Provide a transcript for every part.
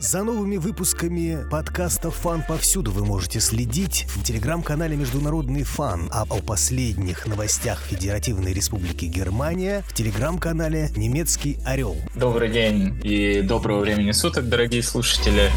За новыми выпусками подкаста «Фан» повсюду вы можете следить в телеграм-канале «Международный фан», а о последних новостях Федеративной Республики Германия в телеграм-канале «Немецкий орел». Добрый день и доброго времени суток, дорогие слушатели.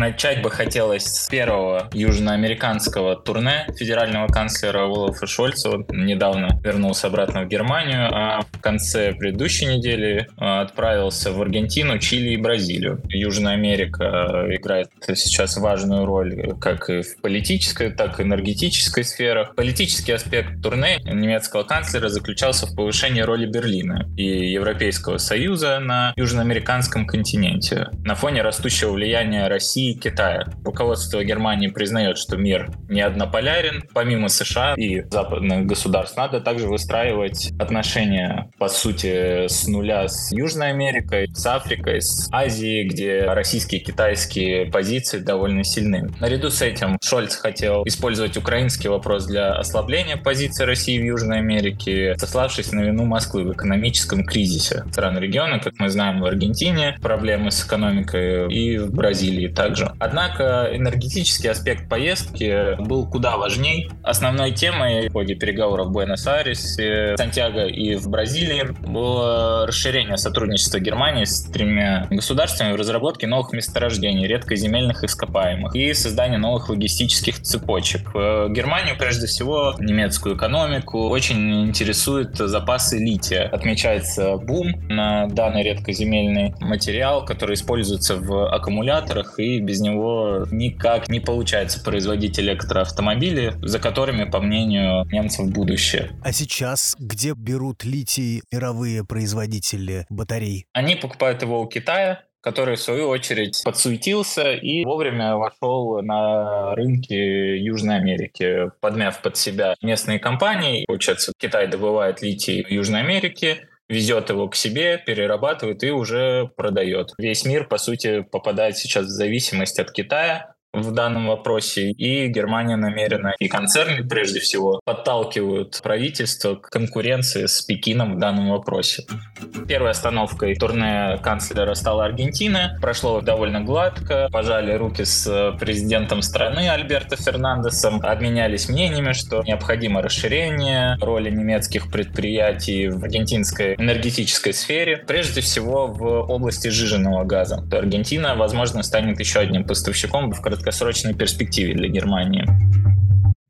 Начать бы хотелось с первого южноамериканского турне федерального канцлера Волофа Шольца. Он недавно вернулся обратно в Германию, а в конце предыдущей недели а, отправился в Аргентину, Чили и Бразилию. Южная Америка играет сейчас важную роль как и в политической, так и энергетической сферах. Политический аспект турне немецкого канцлера заключался в повышении роли Берлина и Европейского Союза на южноамериканском континенте. На фоне растущего влияния России и Китая. Руководство Германии признает, что мир не однополярен. Помимо США и западных государств надо также выстраивать отношения, по сути, с нуля с Южной Америкой, с Африкой, с Азией, где российские и китайские позиции довольно сильны. Наряду с этим Шольц хотел использовать украинский вопрос для ослабления позиции России в Южной Америке, сославшись на вину Москвы в экономическом кризисе стран региона, как мы знаем, в Аргентине проблемы с экономикой и в Бразилии также же. Однако энергетический аспект поездки был куда важней. Основной темой в ходе переговоров в Буэнос-Айресе, Сантьяго и в Бразилии было расширение сотрудничества Германии с тремя государствами в разработке новых месторождений редкоземельных ископаемых и создание новых логистических цепочек. Германию, прежде всего, немецкую экономику очень интересуют запасы лития. Отмечается бум на данный редкоземельный материал, который используется в аккумуляторах и без него никак не получается производить электроавтомобили, за которыми, по мнению немцев, будущее. А сейчас где берут литий мировые производители батарей? Они покупают его у Китая, который, в свою очередь, подсуетился и вовремя вошел на рынки Южной Америки, подмяв под себя местные компании. Получается, Китай добывает литий в Южной Америке, везет его к себе, перерабатывает и уже продает. Весь мир, по сути, попадает сейчас в зависимость от Китая, в данном вопросе, и Германия намерена, и концерны прежде всего, подталкивают правительство к конкуренции с Пекином в данном вопросе. Первой остановкой турне канцлера стала Аргентина. Прошло довольно гладко. Пожали руки с президентом страны Альберто Фернандесом. Обменялись мнениями, что необходимо расширение роли немецких предприятий в аргентинской энергетической сфере. Прежде всего в области жиженного газа. Аргентина, возможно, станет еще одним поставщиком в краткосрочной перспективе для Германии.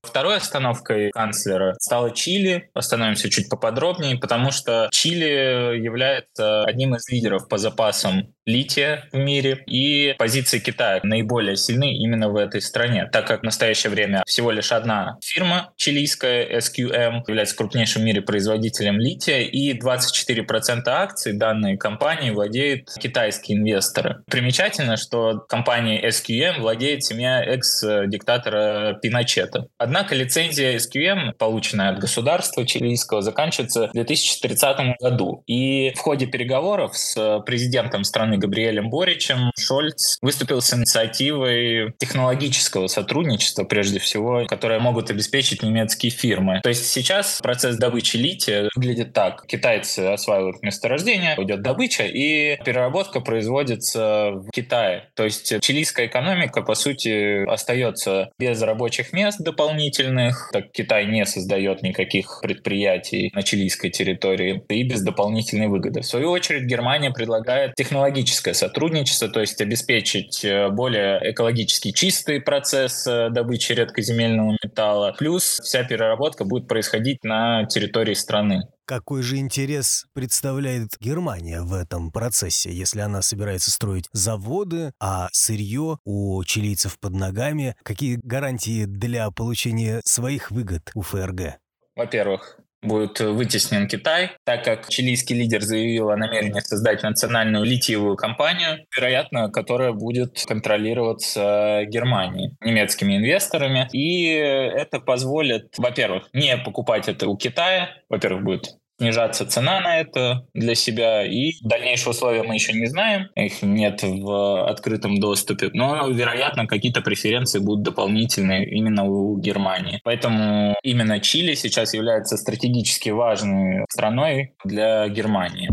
Второй остановкой канцлера стала Чили. Остановимся чуть поподробнее, потому что Чили является одним из лидеров по запасам лития в мире, и позиции Китая наиболее сильны именно в этой стране, так как в настоящее время всего лишь одна фирма чилийская, SQM, является крупнейшим в мире производителем лития, и 24% акций данной компании владеют китайские инвесторы. Примечательно, что компания SQM владеет семья экс-диктатора Пиночета. Однако лицензия SQM, полученная от государства чилийского, заканчивается в 2030 году. И в ходе переговоров с президентом страны Габриэлем Боричем Шольц выступил с инициативой технологического сотрудничества, прежде всего, которое могут обеспечить немецкие фирмы. То есть сейчас процесс добычи лития выглядит так. Китайцы осваивают месторождение, идет добыча, и переработка производится в Китае. То есть чилийская экономика, по сути, остается без рабочих мест дополнительных, так Китай не создает никаких предприятий на чилийской территории и без дополнительной выгоды. В свою очередь Германия предлагает технологически экологическое сотрудничество, то есть обеспечить э, более экологически чистый процесс э, добычи редкоземельного металла. Плюс вся переработка будет происходить на территории страны. Какой же интерес представляет Германия в этом процессе, если она собирается строить заводы, а сырье у чилийцев под ногами? Какие гарантии для получения своих выгод у ФРГ? Во-первых, будет вытеснен Китай, так как чилийский лидер заявил о намерении создать национальную литиевую компанию, вероятно, которая будет контролироваться Германией, немецкими инвесторами. И это позволит, во-первых, не покупать это у Китая, во-первых, будет снижаться цена на это для себя. И дальнейшие условия мы еще не знаем, их нет в открытом доступе, но, вероятно, какие-то преференции будут дополнительные именно у Германии. Поэтому именно Чили сейчас является стратегически важной страной для Германии.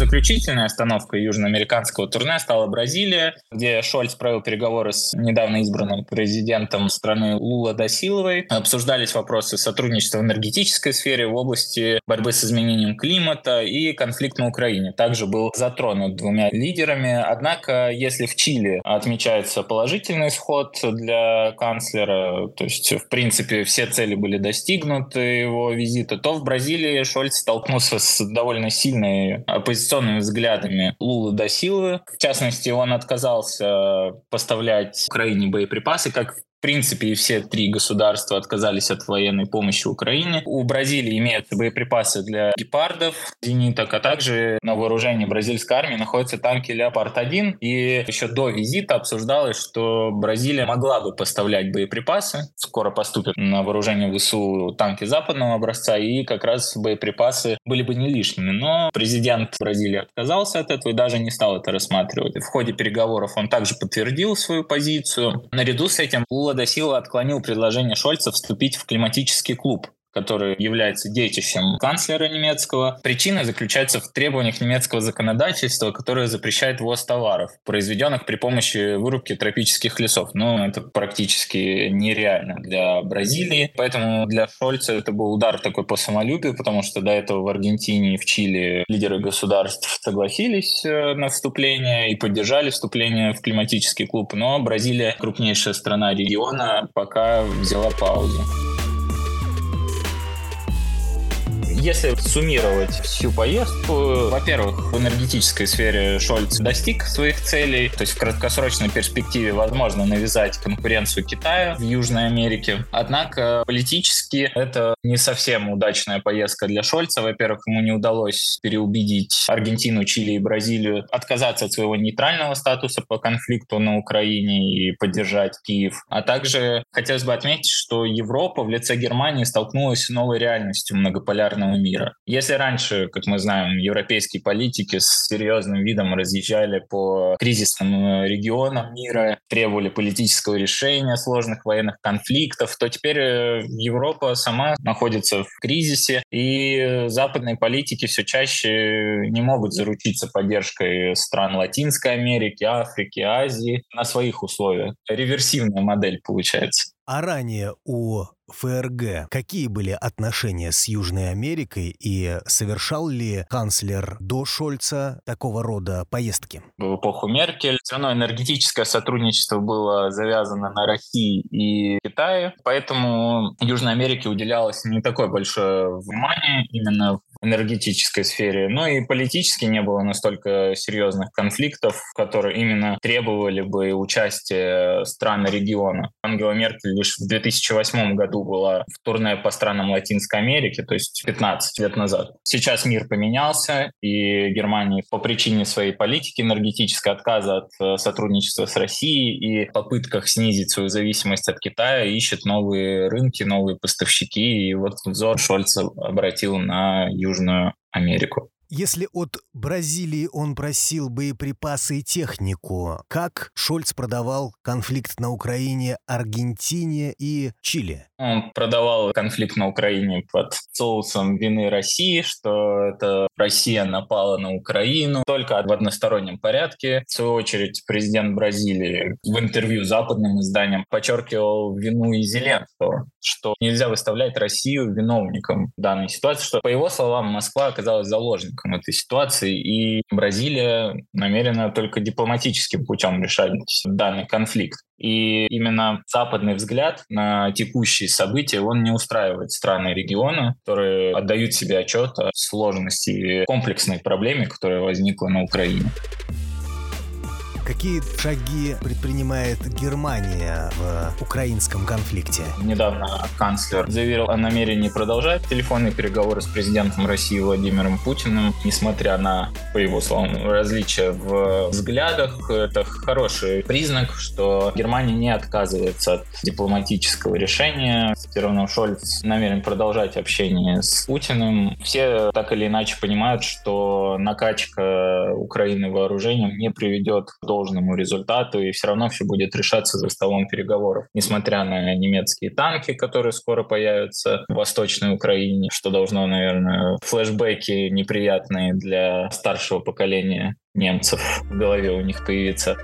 Заключительной остановкой южноамериканского турне стала Бразилия, где Шольц провел переговоры с недавно избранным президентом страны Лула Досиловой. Обсуждались вопросы сотрудничества в энергетической сфере, в области борьбы с изменением климата и конфликт на Украине. Также был затронут двумя лидерами. Однако, если в Чили отмечается положительный исход для канцлера, то есть, в принципе, все цели были достигнуты его визита, то в Бразилии Шольц столкнулся с довольно сильной оппозиционными взглядами Лулы до Силы. В частности, он отказался поставлять Украине боеприпасы, как в принципе, и все три государства отказались от военной помощи Украине. У Бразилии имеются боеприпасы для гепардов, зениток, а также на вооружении бразильской армии находятся танки «Леопард-1». И еще до визита обсуждалось, что Бразилия могла бы поставлять боеприпасы. Скоро поступят на вооружение ВСУ танки западного образца, и как раз боеприпасы были бы не лишними. Но президент Бразилии отказался от этого и даже не стал это рассматривать. В ходе переговоров он также подтвердил свою позицию. Наряду с этим Лула Лула Сила отклонил предложение Шольца вступить в климатический клуб который является детищем канцлера немецкого. Причина заключается в требованиях немецкого законодательства, которое запрещает ввоз товаров, произведенных при помощи вырубки тропических лесов. Но это практически нереально для Бразилии. Поэтому для Шольца это был удар такой по самолюбию, потому что до этого в Аргентине и в Чили лидеры государств согласились э, на вступление и поддержали вступление в климатический клуб. Но Бразилия, крупнейшая страна региона, пока взяла паузу. Если суммировать всю поездку, во-первых, в энергетической сфере Шольц достиг своих целей, то есть в краткосрочной перспективе возможно навязать конкуренцию Китаю в Южной Америке. Однако политически это не совсем удачная поездка для Шольца. Во-первых, ему не удалось переубедить Аргентину, Чили и Бразилию отказаться от своего нейтрального статуса по конфликту на Украине и поддержать Киев. А также хотелось бы отметить, что Европа в лице Германии столкнулась с новой реальностью многополярного современного мира. Если раньше, как мы знаем, европейские политики с серьезным видом разъезжали по кризисным э, регионам мира, требовали политического решения сложных военных конфликтов, то теперь э, Европа сама находится в кризисе, и западные политики все чаще не могут заручиться поддержкой стран Латинской Америки, Африки, Азии на своих условиях. Реверсивная модель получается. А ранее у ФРГ какие были отношения с Южной Америкой и совершал ли канцлер до Шольца такого рода поездки? В эпоху Меркель все равно энергетическое сотрудничество было завязано на России и Китае, поэтому Южной Америке уделялось не такое большое внимание именно энергетической сфере. Ну и политически не было настолько серьезных конфликтов, которые именно требовали бы участия стран региона. Ангела Меркель лишь в 2008 году была в турне по странам Латинской Америки, то есть 15 лет назад. Сейчас мир поменялся, и Германия по причине своей политики энергетической отказа от э, сотрудничества с Россией и попытках снизить свою зависимость от Китая ищет новые рынки, новые поставщики. И вот взор Шольца обратил на Южную Южную Америку. Если от Бразилии он просил боеприпасы и технику, как Шольц продавал конфликт на Украине Аргентине и Чили? Он продавал конфликт на Украине под соусом вины России, что это Россия напала на Украину только в одностороннем порядке. В свою очередь президент Бразилии в интервью западным изданиям подчеркивал вину и Зеленского, что нельзя выставлять Россию виновником данной ситуации, что, по его словам, Москва оказалась заложником участником этой ситуации, и Бразилия намерена только дипломатическим путем решать данный конфликт. И именно западный взгляд на текущие события, он не устраивает страны региона, которые отдают себе отчет о сложности и комплексной проблеме, которая возникла на Украине. Какие шаги предпринимает Германия в украинском конфликте? Недавно канцлер заявил о намерении продолжать телефонные переговоры с президентом России Владимиром Путиным, несмотря на, по его словам, различия в взглядах. Это хороший признак, что Германия не отказывается от дипломатического решения. Все равно Шольц намерен продолжать общение с Путиным. Все так или иначе понимают, что накачка Украины вооружением не приведет к должному результату, и все равно все будет решаться за столом переговоров. Несмотря на немецкие танки, которые скоро появятся в Восточной Украине, что должно, наверное, флешбеки неприятные для старшего поколения немцев в голове у них появиться.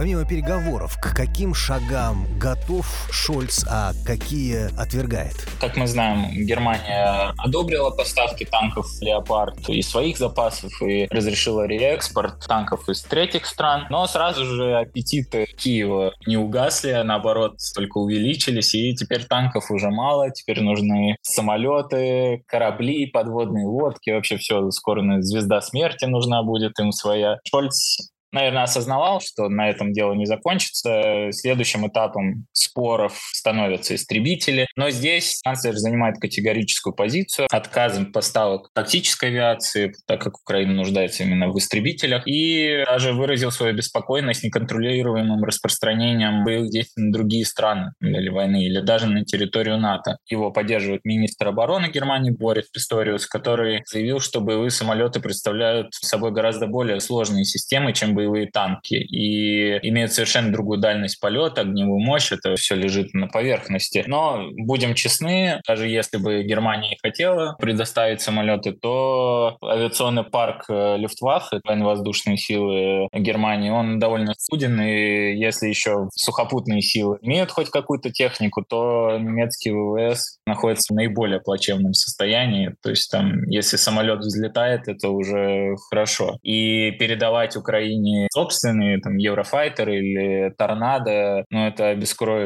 Помимо переговоров, к каким шагам готов Шольц, а какие отвергает? Как мы знаем, Германия одобрила поставки танков «Леопард» из своих запасов и разрешила реэкспорт танков из третьих стран. Но сразу же аппетиты Киева не угасли, а наоборот только увеличились, и теперь танков уже мало, теперь нужны самолеты, корабли, подводные лодки, вообще все, скоро звезда смерти нужна будет им своя. Шольц наверное, осознавал, что на этом дело не закончится. Следующим этапом споров становятся истребители. Но здесь канцлер занимает категорическую позицию отказом поставок тактической авиации, так как Украина нуждается именно в истребителях, и даже выразил свою беспокойность неконтролируемым распространением боевых действий на другие страны или войны, или даже на территорию НАТО. Его поддерживает министр обороны Германии Борис Писториус, который заявил, что боевые самолеты представляют собой гораздо более сложные системы, чем боевые танки и имеют совершенно другую дальность полета, огневую мощь, это все лежит на поверхности. Но будем честны, даже если бы Германия хотела предоставить самолеты, то авиационный парк э, Люфтваффе, военно-воздушные силы Германии, он довольно скуден, и если еще сухопутные силы имеют хоть какую-то технику, то немецкий ВВС находится в наиболее плачевном состоянии. То есть там, если самолет взлетает, это уже хорошо. И передавать Украине собственные, там, Еврофайтер или Торнадо, ну, это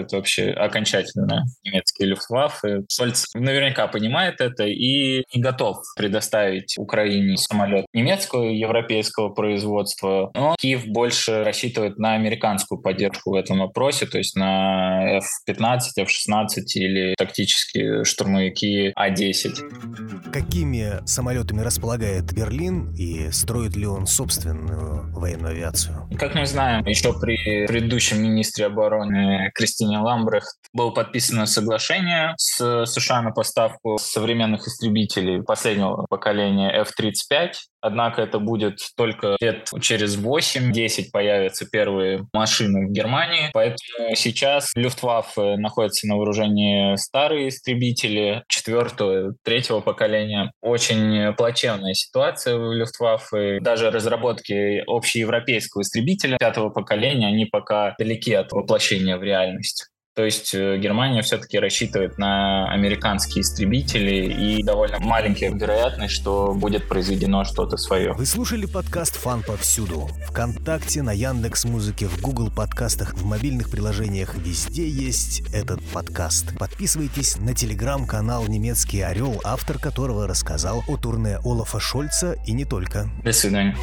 обескроет вообще окончательно немецкие люфтваффе. Шольц наверняка понимает это и не готов предоставить Украине самолет немецкого европейского производства, но Киев больше рассчитывает на американскую поддержку в этом вопросе, то есть на F-15, F-16 или тактические штурмовики А-10. Какими самолетами располагает Берлин и строит ли он собственную военную авиацию? Как мы знаем, еще при предыдущем министре обороны Кристине Ламбрехт было подписано соглашение с США на поставку современных истребителей последнего поколения F-35. Однако это будет только лет через 8-10 появятся первые машины в Германии. Поэтому сейчас Люфтваффе находится на вооружении старые истребители четвертого, третьего поколения. Очень плачевная ситуация в Люфтваффе. Даже разработки общеевропейского истребителя пятого поколения, они пока далеки от воплощения в реальность. То есть э, Германия все-таки рассчитывает на американские истребители и довольно маленькая вероятность, что будет произведено что-то свое. Вы слушали подкаст «Фан повсюду». Вконтакте, на Яндекс Музыке, в Google подкастах, в мобильных приложениях. Везде есть этот подкаст. Подписывайтесь на телеграм-канал «Немецкий орел», автор которого рассказал о турне Олафа Шольца и не только. До свидания.